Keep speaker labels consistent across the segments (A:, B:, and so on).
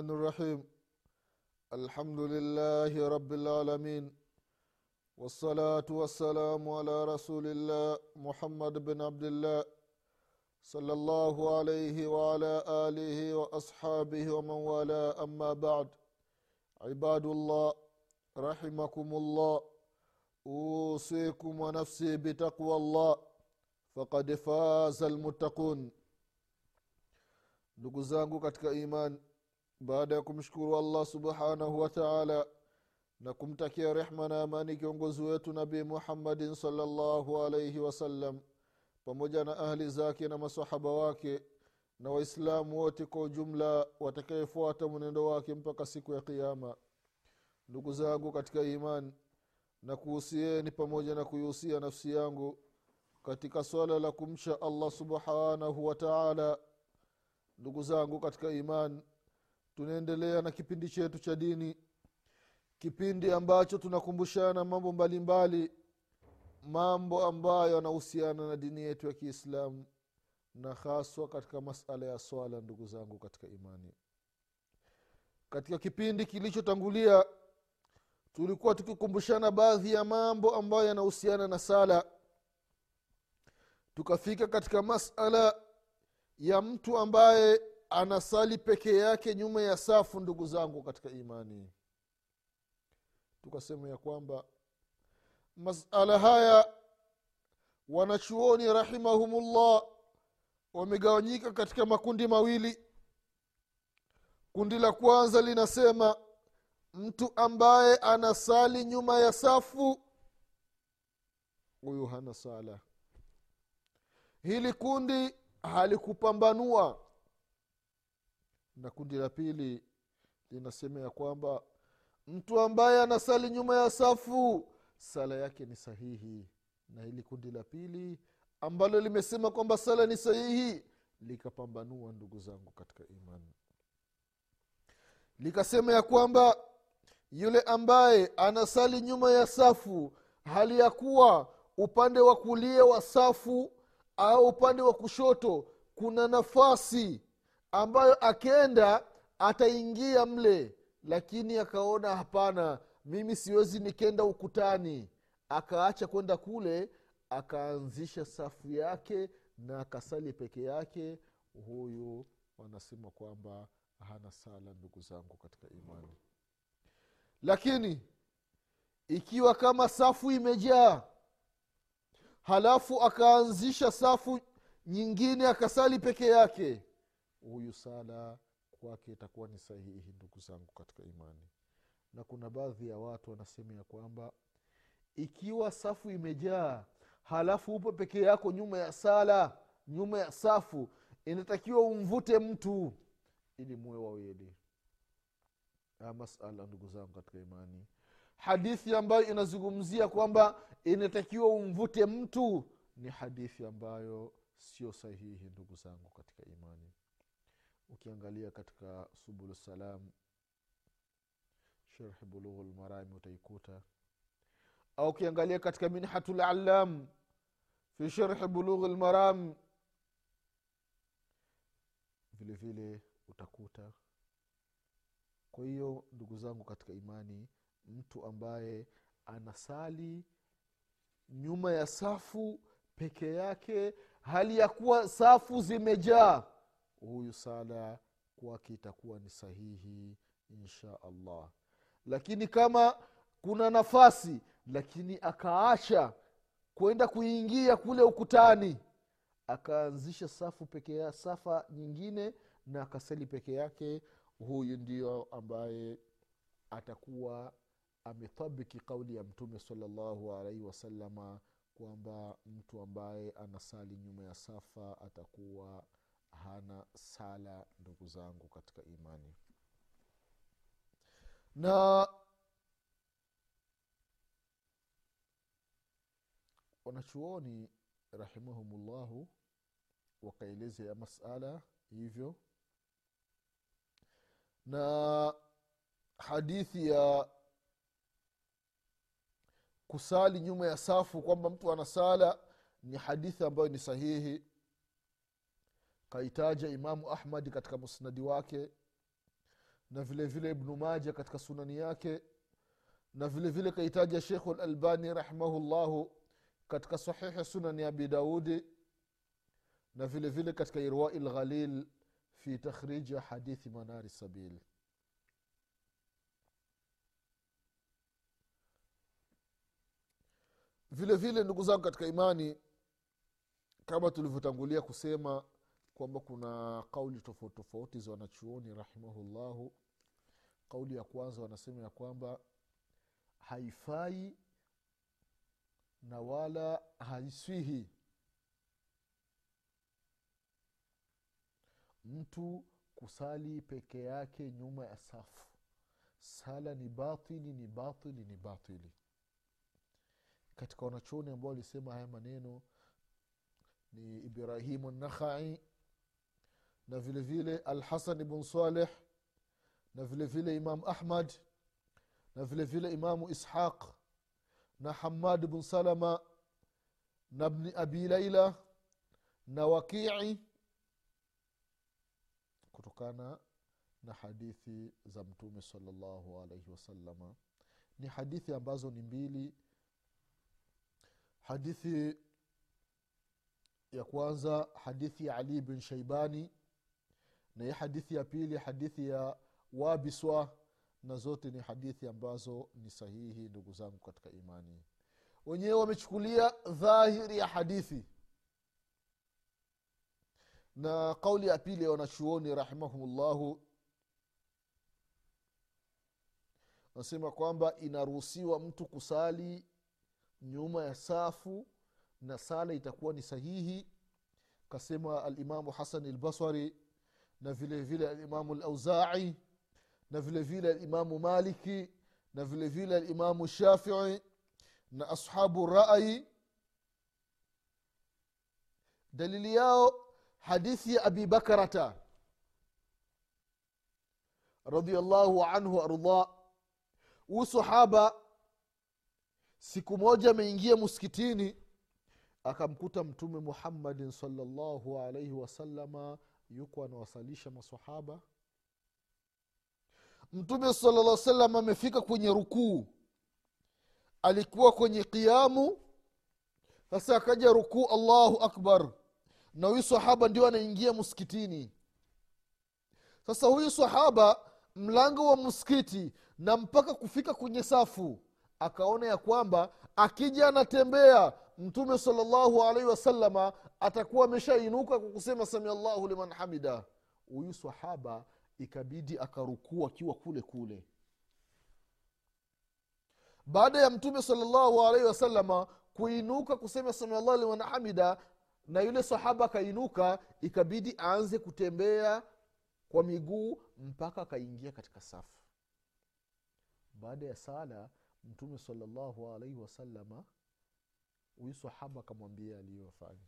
A: الرحمن الرحيم. الحمد لله رب العالمين. والصلاة والسلام على رسول الله محمد بن عبد الله صلى الله عليه وعلى آله وأصحابه ومن والاه. أما بعد عباد الله رحمكم الله أوصيكم ونفسي بتقوى الله فقد فاز المتقون. ndugu zangu iman baada ya kumshukuru allah subhanahu wa taala na kumtakia rehma na amani kiongozi wetu nabii muhammadin salllahu alaihi wasallam pamoja na ahli zake na masahaba wake na waislamu wote kwa ujumla watakayefuata mwenendo wake mpaka siku ya kiama ndugu zangu katika iman na kuhusieni pamoja na kuihusia nafsi yangu katika swala la kumcha allah subhanahu wa taala. Ndugu zangu katika iman tunaendelea na kipindi chetu cha dini kipindi ambacho tunakumbushana mambo mbalimbali mbali, mambo ambayo yanahusiana na dini yetu ya kiislamu na haswa katika masala ya swala ndugu zangu katika imani. Katika kipindi kilichotangulia tulikuwa tukikumbushana baadhi ya mambo ambayo yanahusiana na sala. Tukafika katika masala ya mtu ambaye anasali peke yake nyuma ya safu ndugu zangu katika imani. Tukasema ya kwamba masala haya wanachuoni rahimahumullah wamegawanyika katika makundi mawili. Kundi la kwanza linasema mtu ambaye anasali nyuma ya safu huyu hana sala. Hili kundi halikupambanua na kundi la pili linasema ya kwamba mtu ambaye anasali nyuma ya safu sala yake ni sahihi. Na hili kundi la pili ambalo limesema kwamba sala ni sahihi likapambanua ndugu zangu katika imani. Likasema ya kwamba yule ambaye anasali nyuma ya safu hali ya kuwa upande wa kulia wa safu au upande wa kushoto kuna nafasi ambayo akenda ataingia mle. Lakini akaona hapana mimi siwezi nikenda ukutani. Akaacha kwenda kule akaanzisha safu yake na akasali peke yake. Huyu wanasema kwamba hana sala ndugu zangu katika imani. Lakini ikiwa kama safu imejaa halafu akaanzisha safu nyingine akasali peke yake huyu sala kwake itakuwa ni sahihi ndugu zangu katika imani. Na kuna baadhi ya watu wanasema ya kwamba ikiwa safu imejaa halafu upo peke yako nyuma ya sala nyuma ya safu inatakiwa umvute mtu ili muwe wawili masala ndugu zangu katika imani. Hadithi ambayo inazungumzia kwamba inatakiwa umvute mtu ni hadithi ambayo sio sahihi ndugu zangu katika imani ukiangalia katika subulu salam sherhi bulughu lmarami utaikuta. Au ukiangalia katika minhatu lalam fi sherhi bulughi lmaram vile vile utakuta. Kwa hiyo ndugu zangu katika imani mtu ambaye anasali nyuma ya safu peke yake hali ya kuwa safu zimejaa huyu sala kwake itakuwa ni sahihi insha allah. Lakini kama kuna nafasi lakini akaacha kwenda kuingia kule ukutani akaanzisha safu pekea, safa nyingine na akasali peke yake huyu ndio ambaye atakuwa ametabiki kauli ya mtume salallahu alaihi wasalama kwamba mtu ambaye anasali nyuma ya safa atakuwa hana sala ndugu zangu katika imani. Na wanachuoni rahimahumullahu wakaeleza ya masala hivyo. Na hadithi ya kusali nyuma ya safu kwamba mtu ana sala ni hadithi ambayo ni sahihi kaitaja imamu ahmadi katika musnadi wake na vile vile ibnu maja katika sunani yake na vile vile kaitaja shekhu lalbani rahimahullahu katika sahihi sunani abi daudi na vile vile katika irwai lghalil fi takhriji hadithi manari sabil. Vile vile ndugu zangu katika imani kama tulivyotangulia kusema kwamba kuna kauli tofauti tofauti za wanachuoni rahimahullahu. Kauli ya kwanza wanasema ya kwamba haifai na wala haiswihi mtu kusali peke yake nyuma ya safu. Sala ni batili ni batili ni batili. Katika wanachuoni ambao walisema haya maneno ni ibrahimu nakhai na vile vile alhasan bn saleh na vile vile imam ahmad na vile vile imamu ishaq na hamad bn salama na bni abi laila na wakii kutokana na hadithi za mtume salllahu alaihi wasalama ni hadithi ambazo ni mbili. Hadithi ya kwanza hadithi ya ali bin shaibani na hii hadithi ya pili hadithi ya wabiswa na zote ni hadithi ambazo ni sahihi ndugu zangu katika imani. Wenyewe wamechukulia dhahiri ya hadithi. Na kauli ya pili ya wanachuoni rahimahumllahu anasema kwamba inaruhusiwa mtu kusali nyuma ya safu na sala itakuwa ni sahihi. Kasema alimamu hasani lbasari na vile vile alimamu lauzai na vile vile alimamu maliki na vile vile alimamu shafii na ashabu rai. Dalili yao hadithi ya abi bakarata radiallahu anhu waardah huu sahaba siku moja ameingia muskitini akamkuta mtume muhammadin salllahu alaihi wasalama yuko anawasalisha masahaba mtume sala salam amefika kwenye rukuu. Alikuwa kwenye qiamu sasa akaja rukuu allahu akbar. Na huyu sahaba ndio anaingia msikitini. Sasa huyu sahaba mlango wa msikiti na mpaka kufika kwenye safu akaona ya kwamba akija anatembea mtume salllahu alaihi wasalama atakuwa ameshainuka kwa kusema samia llahu liman hamida. Huyu sahaba ikabidi akarukuu akiwa kule kule. Baada ya mtume salllahu alaihi wasalama kuinuka kusema samiallahu liman hamida na yule sahaba akainuka ikabidi aanze kutembea kwa miguu mpaka akaingia katika safu. Baada ya sala mtume salllahu alaihi wasalama huyu sahaba akamwambia aliyofanya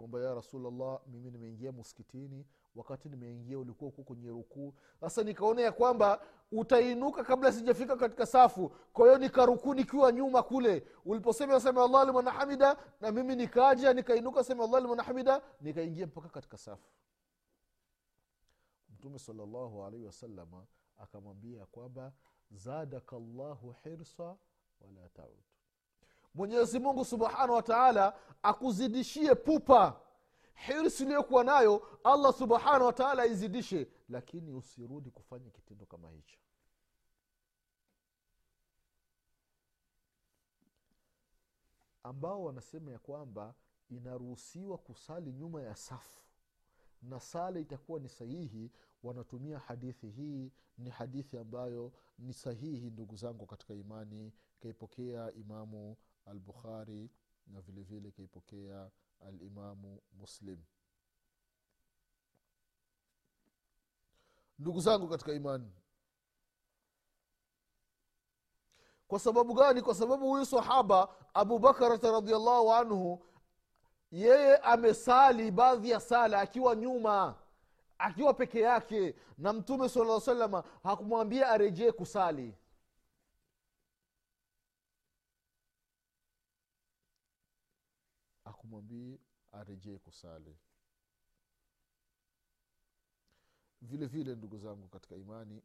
A: kwamba ya rasulllah mimi nimeingia muskitini wakati nimeingia ulikuwa huko kwenye rukuu. Sasa nikaona ya kwamba utainuka kabla sijafika katika safu. Kwa hiyo nikarukuu nikiwa nyuma kule. Uliposema sema allah liman hamida na mimi nikaja nikainuka sema allah liman hamida nikaingia mpaka katika safu. Mtume salllahu alaihi wasalama akamwambia kwamba zadaka llahu hirsa wala taud mwenyezi mungu subhanahu wa taala akuzidishie pupa. Hirsi iliyokuwa nayo allah subhanahu wa taala aizidishe. Lakini usirudi kufanya kitendo kama hicho. Ambao wanasema ya kwamba inaruhusiwa kusali nyuma ya safu. Na sala itakuwa ni sahihi wanatumia hadithi hii ni hadithi ambayo ni sahihi ndugu zangu katika imani. Kaipokea imamu albukhari na vile vile kaipokea alimamu muslim. Ndugu zangu katika imani kwa sababu gani? Kwa sababu huyu sahaba abubakarata radiallahu anhu yeye amesali baadhi ya sala akiwa nyuma akiwa peke yake. Na mtume sala salama hakumwambia arejee kusali hakumwambii arejee kusali. Vile vile ndugu zangu katika imani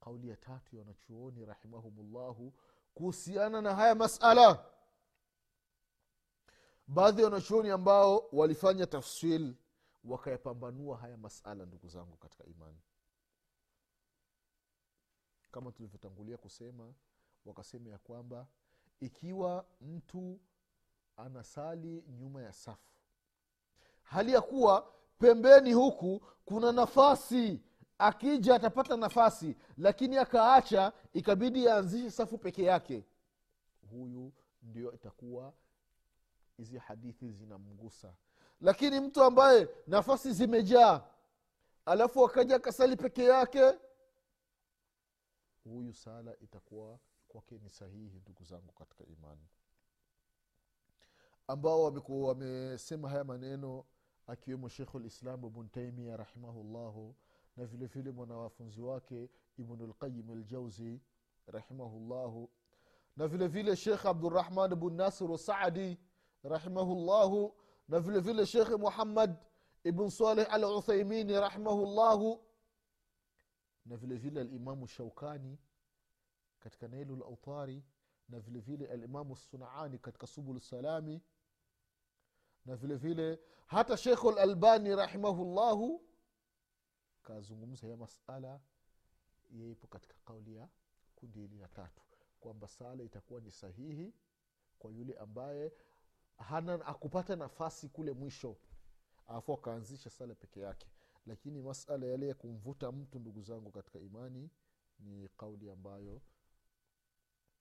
A: kauli ya tatu ya wanachuoni rahimahumullahu kuhusiana na haya masala. Baadhi ya wanachuoni ambao walifanya tafsil wakayapambanua haya masala ndugu zangu katika imani. Kama tulivyotangulia kusema wakasema ya kwamba ikiwa mtu anasali nyuma ya safu. Hali ya kuwa pembeni huku kuna nafasi akija atapata nafasi lakini akaacha ikabidi aanzishe safu peke yake. Huyu ndio itakuwa hizi hadithi zinamgusa. Lakini mtu ambaye nafasi zimejaa alafu akaja akasali peke yake huyu sala itakuwa kwake ni sahihi ndugu zangu katika imani. Ambao wamesema haya maneno akiwemo shekhu lislamu ibn taimia rahimahullahu na vile mwanawafunzi wake ibnulqayim aljauzi rahimahullahu. Na vile vile shekh abdurahman bn nasir saadi rahimahullahu. Na vile vile shekhe muhammad ibn saleh al uthaimini rahimahullahu. Na vile alimamu shaukani katika nailu lautari na vile vile alimamu sunaani katika subul salami na vile vile hata shekhu lalbani rahimahullahu kazungumza ya masala yeipo katika kauli ya kundi hili la tatu kwamba sala itakuwa ni sahihi kwa yule ambaye hana akupata nafasi kule mwisho alafu akaanzisha sala peke yake. Lakini masala yale ya kumvuta mtu ndugu zangu katika imani ni kauli ambayo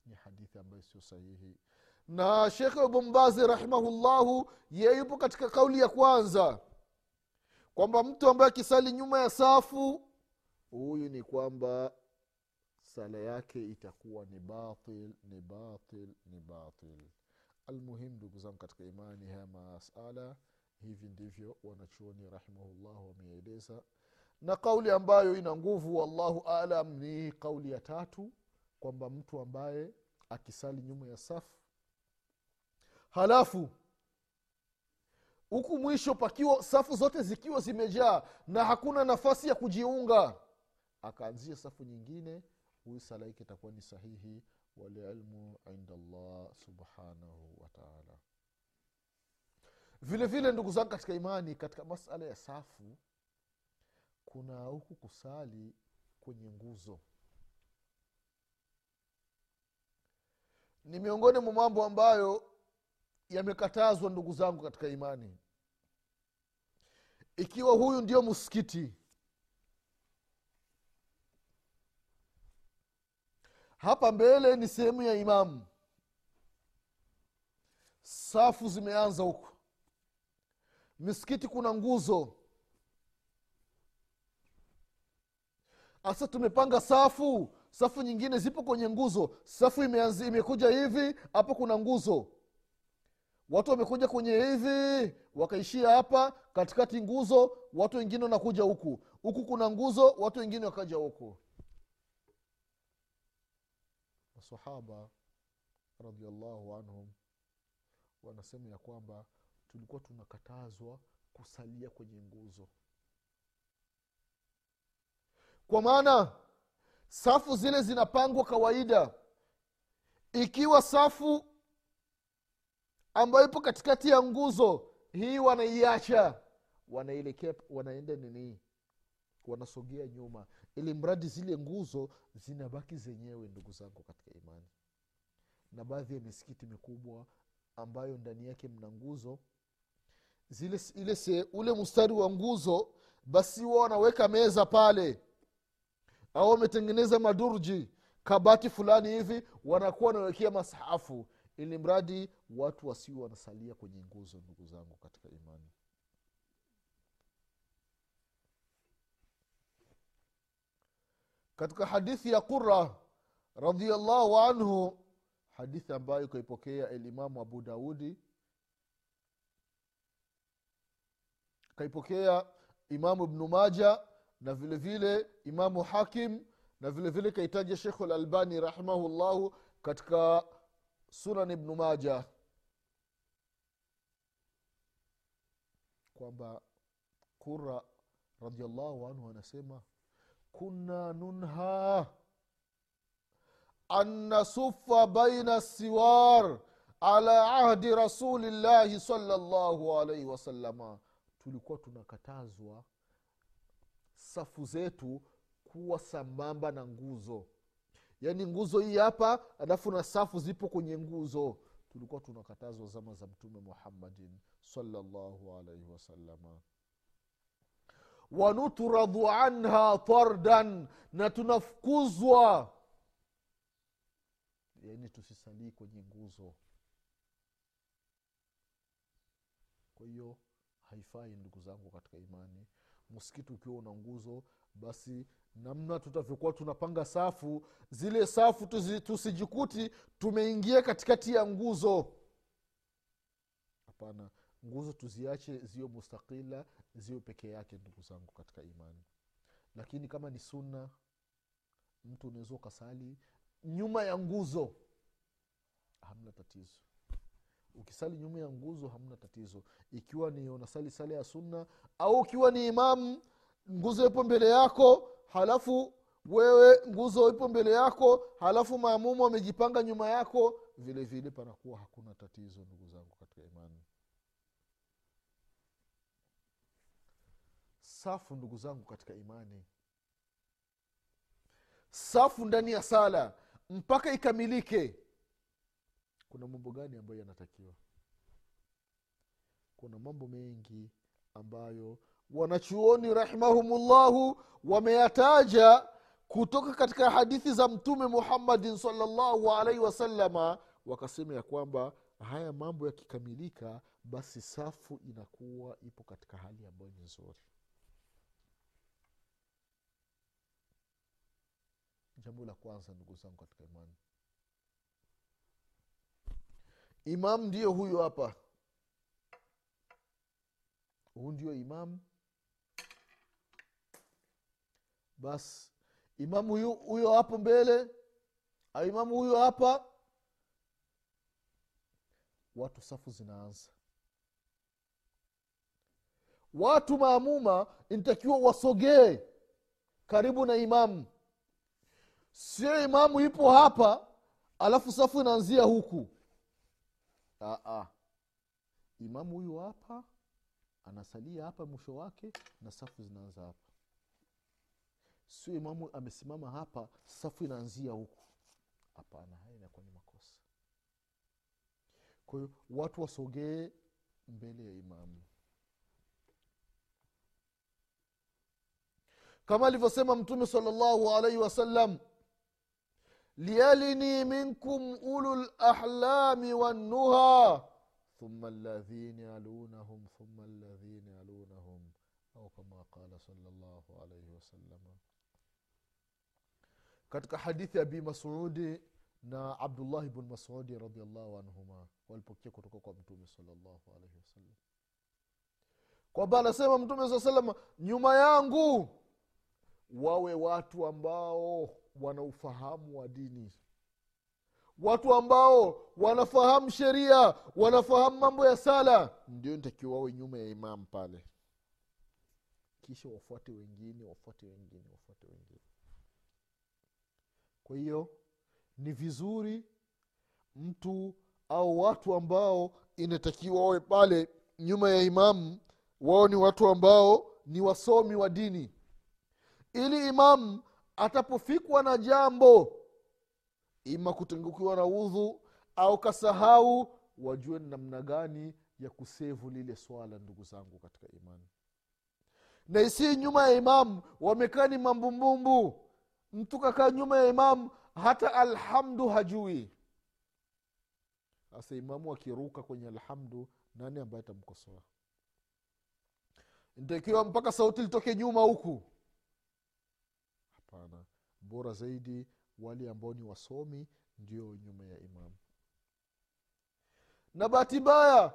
A: ni hadithi ambayo sio sahihi. Na shekhe bumbazi rahimahullahu ye yupo katika kauli ya kwanza kwamba mtu ambaye akisali nyuma ya safu huyu ni kwamba sala yake itakuwa ni batil ni batil ni batil. Almuhimu ndugu zangu katika imani haya masala hivi ndivyo wanachuoni rahimahullah wameeleza. Na kauli ambayo ina nguvu wallahu alam ni kauli ya tatu kwamba mtu ambaye akisali nyuma ya safu. Halafu huku mwisho pakiwa safu zote zikiwa zimejaa na hakuna nafasi ya kujiunga. Akaanzia safu nyingine huyu sala yake itakuwa ni sahihi walilmu inda llah subhanahu wataala vile vile ndugu zangu katika imani katika masala ya safu kuna huku kusali kwenye nguzo ni miongoni mwa mambo ambayo yamekatazwa ndugu zangu katika imani. Ikiwa huyu ndio msikiti hapa mbele ni sehemu ya imamu. Safu zimeanza huko. Misikiti kuna nguzo. Hasa tumepanga safu safu nyingine zipo kwenye nguzo. Safu imeanzi, imekuja hivi hapo kuna nguzo. Watu wamekuja kwenye hivi wakaishia hapa katikati nguzo watu wengine wanakuja huku. Huku kuna nguzo watu wengine wakaja huku. Masahaba radiallahu anhum wanasema ya kwamba tulikuwa tunakatazwa kusalia kwenye nguzo. Kwa maana safu zile zinapangwa kawaida. Ikiwa safu ambayo ipo katikati ya nguzo hii wanaiacha. Wanaelekea wanaenda nini? Wanasogea nyuma. Ili mradi zile nguzo zinabaki zenyewe ndugu zangu katika imani. Na baadhi ya misikiti mikubwa ambayo ndani yake mna nguzo zile ile se, ule mstari wa nguzo basi wa wanaweka meza pale au wametengeneza madurji kabati fulani hivi wanakuwa wanawekea masahafu ili mradi watu wasiwe wanasalia kwenye nguzo ndugu zangu katika imani. Katika hadithi ya qura radiallahu anhu hadithi ambayo ikaipokea elimamu abu daudi kaipokea imamu ibnu maja na vile vile imamu hakim na vile vile kaitaja shekhu lalbani rahimahullahu katika sunan ibnu maja kwamba qura radiallahu anhu anasema kunna nunha an nasufa baina siwar ala ahdi rasulillahi salllahu alaihi wasalama tulikuwa tunakatazwa safu zetu kuwa sambamba na nguzo. Yaani nguzo hii hapa alafu na safu zipo kwenye nguzo. Tulikuwa tunakatazwa zama za mtume muhammadin salllahu alaihi wasalama wanuturadhu anha tardan na tunafukuzwa. Yaani tusisalii kwenye nguzo. Kwa hiyo haifai ndugu zangu katika imani msikiti ukiwa una nguzo basi namna tutavyokuwa tunapanga safu zile safu tusijikuti tumeingia katikati ya nguzo. Hapana nguzo tuziache ziwe mustakila ziwe peke yake ndugu zangu katika imani. Lakini kama ni sunna mtu unaweza ukasali nyuma ya nguzo hamna tatizo ukisali nyuma ya nguzo hamna tatizo. Ikiwa ni unasali sala ya sunna au ukiwa ni imamu nguzo ipo mbele yako halafu wewe nguzo ipo mbele yako halafu maamumu wamejipanga nyuma yako vile vile panakuwa hakuna tatizo ndugu zangu katika imani. Safu ndugu zangu katika imani. Safu ndani ya sala mpaka ikamilike kuna mambo gani ambayo yanatakiwa? Kuna mambo mengi ambayo wanachuoni rahimahumullahu wameyataja kutoka katika hadithi za mtume muhammadin salllahu alaihi wasalama wakasema ya kwamba haya mambo yakikamilika basi safu inakuwa ipo katika hali ambayo ni nzuri. Jambo la kwanza ndugu zangu katika imani imam ndiyo huyo hapa. Huu ndio imam. Basi imamu huyo, huyo hapo mbele. Au imamu huyo hapa. Watu safu zinaanza. Watu maamuma inatakiwa wasogee karibu na imamu sio imamu ipo hapa alafu safu inaanzia huku Aa. imamu huyu hapa anasalia hapa mwisho wake na safu zinaanza hapa. Sio imamu amesimama hapa safu inaanzia huku. Hapana haya inakuwa ni makosa. Kwa hiyo watu wasogee mbele ya imamu kama alivyosema mtume salllahu alaihi wasallam liyalini minkum ulu lahlami wannuha ثم الذين يلونهم ثم الذين يلونهم أو كما قال صلى الله عليه وسلم katika hadithi ya abi masudi na abdullahi bn masudi radiallahu anhuma walipokea kutoka kwa mtume salllahu alaihi wasallam kwamba anasema mtume saa salama nyuma yangu wawe watu ambao wana ufahamu wa dini. Watu ambao wanafahamu sheria wanafahamu mambo ya sala ndio ntakiwa wawe nyuma ya imam pale. Kisha wafuate wengine wafuate wengine wafuate wengine. Kwa hiyo ni vizuri mtu au watu ambao inatakiwa wawe pale nyuma ya imamu wao ni watu ambao ni wasomi wa dini. Ili imamu atapofikwa na jambo. Ima kutengukiwa na udhu au kasahau wajue namna gani ya kusevu lile swala ndugu zangu katika imani. Na isi nyuma ya imamu wamekaa ni mambumbumbu. Mtu kakaa nyuma ya imamu hata alhamdu hajui. Sasa imamu akiruka kwenye alhamdu nani ambaye atamkosoa? Ntakiwa mpaka sauti litoke nyuma huku hapana bora zaidi wale ambao ni wasomi ndio nyuma ya imamu. Na bahati mbaya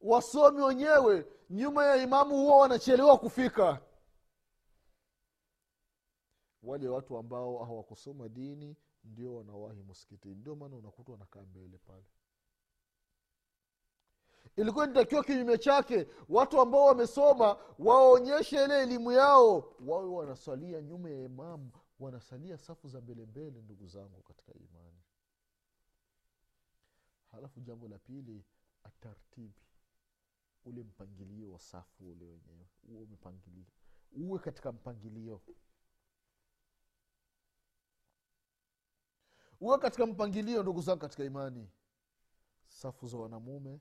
A: wasomi wenyewe nyuma ya imamu huwa wanachelewa kufika. Wale watu ambao hawakusoma dini ndio wanawahi msikitini. Ndio maana unakuta wanakaa mbele pale ilikuwa inatakiwa kinyume chake. Watu ambao wamesoma waonyeshe ile elimu yao. Wawe wanasalia nyuma ya imamu. Wanasalia safu za mbelembele ndugu zangu katika imani. Halafu jambo la pili atartibi. Ule mpangilio wa safu ule wenyewe. Huo umepangilio uwe katika mpangilio. Uwe katika mpangilio ndugu zangu katika imani. Safu za wanamume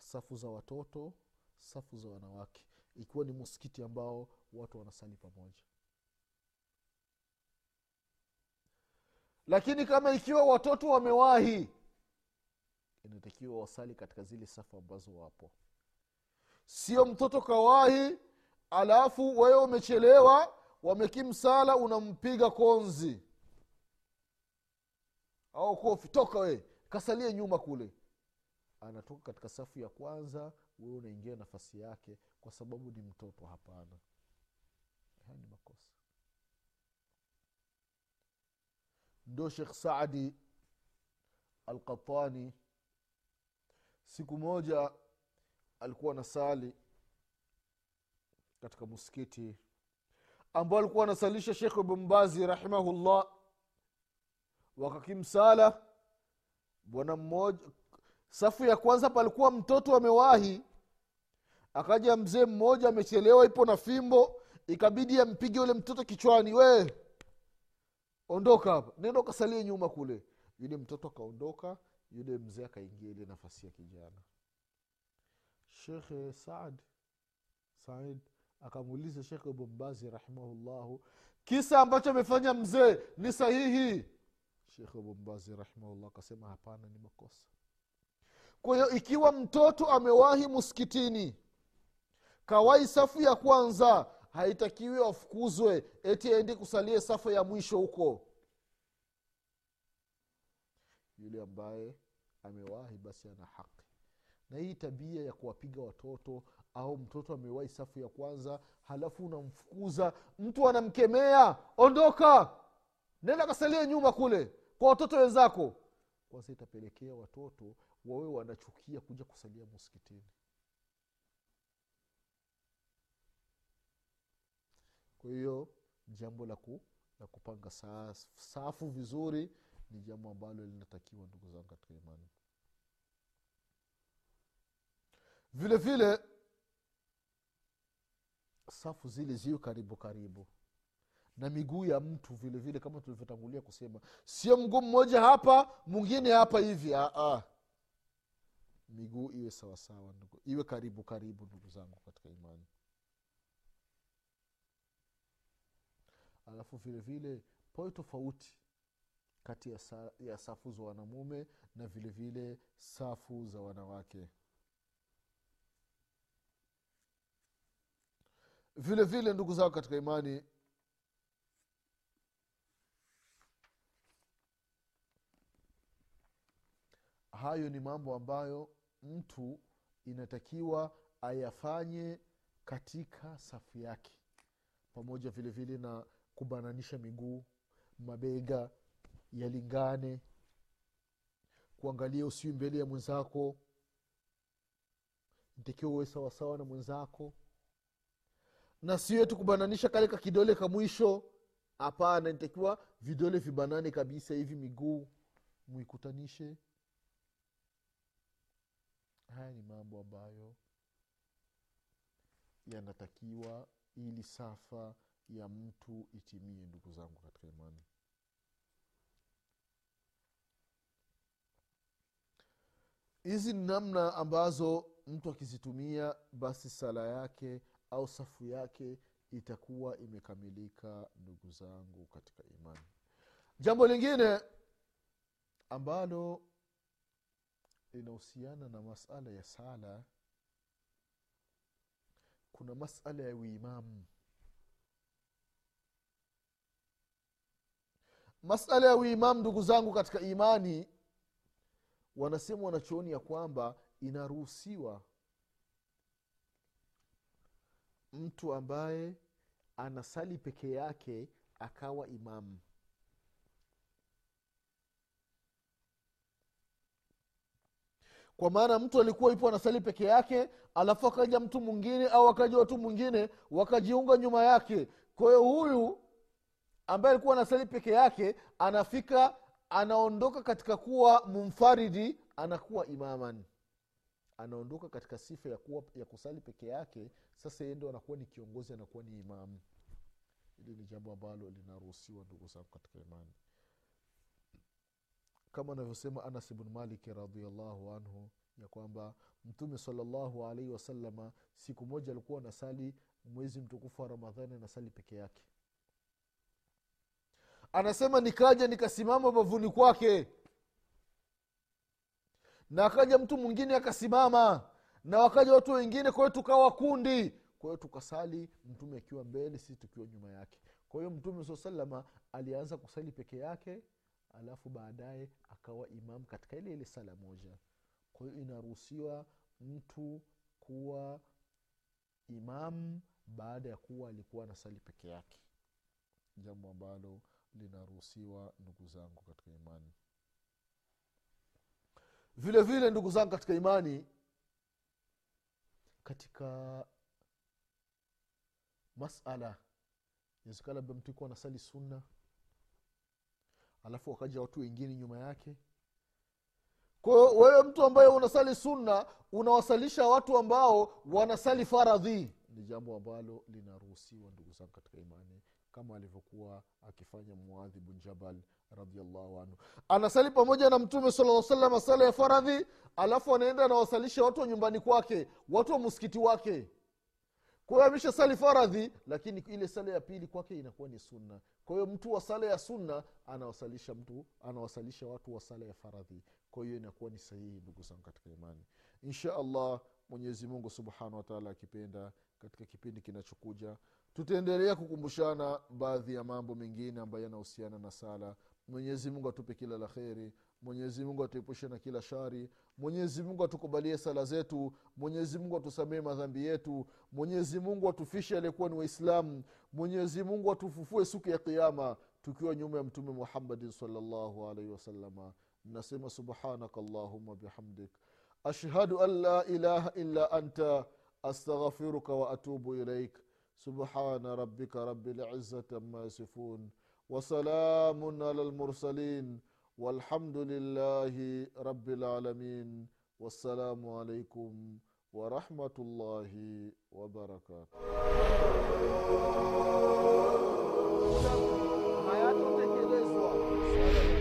A: safu za watoto safu za wanawake. Ikiwa ni muskiti ambao watu wanasali pamoja. Lakini kama ikiwa watoto wamewahi inatakiwa wasali katika zile safu ambazo wapo. Sio mtoto kawahi alafu wewe umechelewa wamekimsala unampiga konzi. Au kofi toka we kasalie nyuma kule anatoka katika safu ya kwanza wewe unaingia nafasi yake kwa sababu ni mtoto. Hapana haya ni makosa. Ndo shekh saadi alqatani siku moja alikuwa na sali katika muskiti ambao alikuwa anasalisha shekh ibnbazi rahimahullah wakakimsala bwana mmoja safu ya kwanza palikuwa mtoto amewahi. Akaja mzee mmoja amechelewa ipo na fimbo. Ikabidi ampige yule mtoto kichwani. We ondoka hapa. Nenda ukasalie nyuma kule. Yule mtoto akaondoka yule mzee akaingia ile nafasi ya kijana. Shekhe saad said akamuuliza shekhe bombazi rahimahullahu kisa ambacho amefanya mzee ni sahihi? Shekhe bombazi rahimahullah akasema hapana ni makosa kwa hiyo ikiwa mtoto amewahi muskitini kawai safu ya kwanza haitakiwi afukuzwe eti aende kusalia safu ya mwisho huko. Yule ambaye amewahi basi ana haki. Na hii tabia ya kuwapiga watoto au mtoto amewahi safu ya kwanza halafu unamfukuza mtu anamkemea ondoka! Nenda kasalia nyuma kule kwa watoto wenzako. Kwanza itapelekea watoto wawe wanachukia kuja kusalia muskitini kwa hiyo jambo la, ku, la kupanga saa, safu vizuri ni jambo ambalo linatakiwa ndugu zangu katika imani. Vile vile safu zile ziwe karibu karibu. Na miguu ya mtu vile vile kama tulivyotangulia kusema sio mguu mmoja hapa mwingine hapa hivi. Aa. Miguu iwe sawasawa ndugu. Iwe karibu karibu ndugu zangu katika imani. Alafu vile vile pawe tofauti kati ya, sa, ya safu za wanamume na vile vile safu za wanawake. Vile vile ndugu zao katika imani hayo ni mambo ambayo mtu inatakiwa ayafanye katika safu yake. Pamoja vile vile na kubananisha miguu mabega yalingane kuangalia usiwi mbele ya mwenzako ntakiwa uwe sawasawa na mwenzako. Na sio tu kubananisha kale ka kidole ka mwisho hapana ntakiwa vidole vibanane kabisa hivi miguu mwikutanishe haya ni mambo ambayo yanatakiwa ili safa ya mtu itimie ndugu zangu katika imani. Hizi ni namna ambazo mtu akizitumia basi sala yake au safu yake itakuwa imekamilika ndugu zangu katika imani. Jambo lingine ambalo linahusiana na masala ya sala kuna masala ya uimamu masala ya uimamu ndugu zangu katika imani wanasema wanachooni ya kwamba inaruhusiwa mtu ambaye anasali peke yake akawa imamu kwa maana mtu alikuwa ipo anasali peke yake alafu akaja mtu mwingine au akaja watu mwingine wakajiunga nyuma yake. Kwa hiyo huyu ambaye alikuwa anasali peke yake anafika anaondoka katika kuwa mumfaridi anakuwa imaman. Anaondoka katika sifa ya kuwa ya kusali peke yake sasa yeye ndo anakuwa ni kiongozi anakuwa ni imamu hili ni jambo ambalo linaruhusiwa ndugu zangu katika imani kama anavyosema anas bnu maliki radiallahu anhu ya kwamba mtume salallahu alaihi wasalama siku moja alikuwa anasali mwezi mtukufu wa ramadhani anasali peke yake. Anasema nikaja nikasimama bavuni kwake. Na akaja mtu mwingine akasimama na wakaja watu wengine kwa hiyo tukawa kundi. Kwa hiyo tukasali mtume akiwa mbele sisi tukiwa nyuma yake. Kwa hiyo mtume saa salama alianza kusali peke yake alafu baadaye akawa imam katika ile ile sala moja. Kwa hiyo inaruhusiwa mtu kuwa imam baada ya kuwa alikuwa na sali peke yake. Jambo ambalo linaruhusiwa ndugu zangu katika imani. Vile vile ndugu zangu katika imani katika masala inawezekana labda mtu ikuwa anasali sunna alafu wakaja watu wengine nyuma yake. Kwa hiyo wewe mtu ambaye unasali sunna unawasalisha watu ambao wanasali faradhi. Ni jambo ambalo linaruhusiwa ndugu zangu katika imani kama alivyokuwa akifanya muadhi bun jabal radiallahu anhu. Anasali pamoja na mtume sala salama sala ya faradhi alafu anaenda anawasalisha watu wa nyumbani kwake watu wa muskiti wake kwa hiyo amesha sali faradhi lakini ile sala ya pili kwake inakuwa ni sunna. Kwa hiyo mtu wa sala ya sunna anawasalisha mtu anawasalisha watu wa sala ya faradhi. Kwa hiyo inakuwa ni sahihi ndugu zangu katika imani. Insha allah mwenyezi mungu subhanahu wataala akipenda katika kipindi kinachokuja tutaendelea kukumbushana baadhi ya mambo mengine ambayo yanahusiana na sala. Mwenyezi mungu atupe kila la kheri mwenyezi mungu atuepushe na kila shari. Mwenyezi mungu atukubalie sala zetu. Mwenyezi mungu atusamee madhambi yetu. Mwenyezi mungu atufishe aliyekuwa ni waislamu. Mwenyezi mungu atufufue siku ya kiama tukiwa nyuma ya mtume muhammadin salllahu alaihi wasalama nasema subhanaka llahuma bihamdik. Ashhadu an la ilaha illa anta. Astaghfiruka waatubu ilaik subhana rabika rabi lizati ama yasifun. Wasalamun ala lmursalin والحمد لله رب العالمين والسلام عليكم ورحمة الله وبركاته. mtu